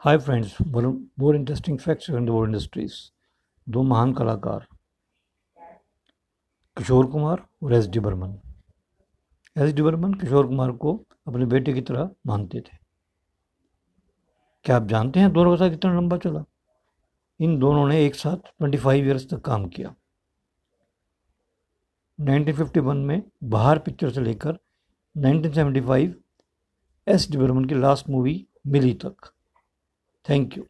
Hi friends more interesting facts in the world industries दो महान कलाकार किशोर कुमार और S D Burman S D Burman Kishore Kumar को अपने बेटे की तरह मानते थे। क्या आप जानते हैं दोनों का साथ कितना लंबा चला? इन दोनों ने एक साथ 25 ईयर्स तक काम किया। 1951 में बाहर पिक्चर से लेकर 1975 एस डी बर्मन की लास्ट मूवी मिली तक। Thank you.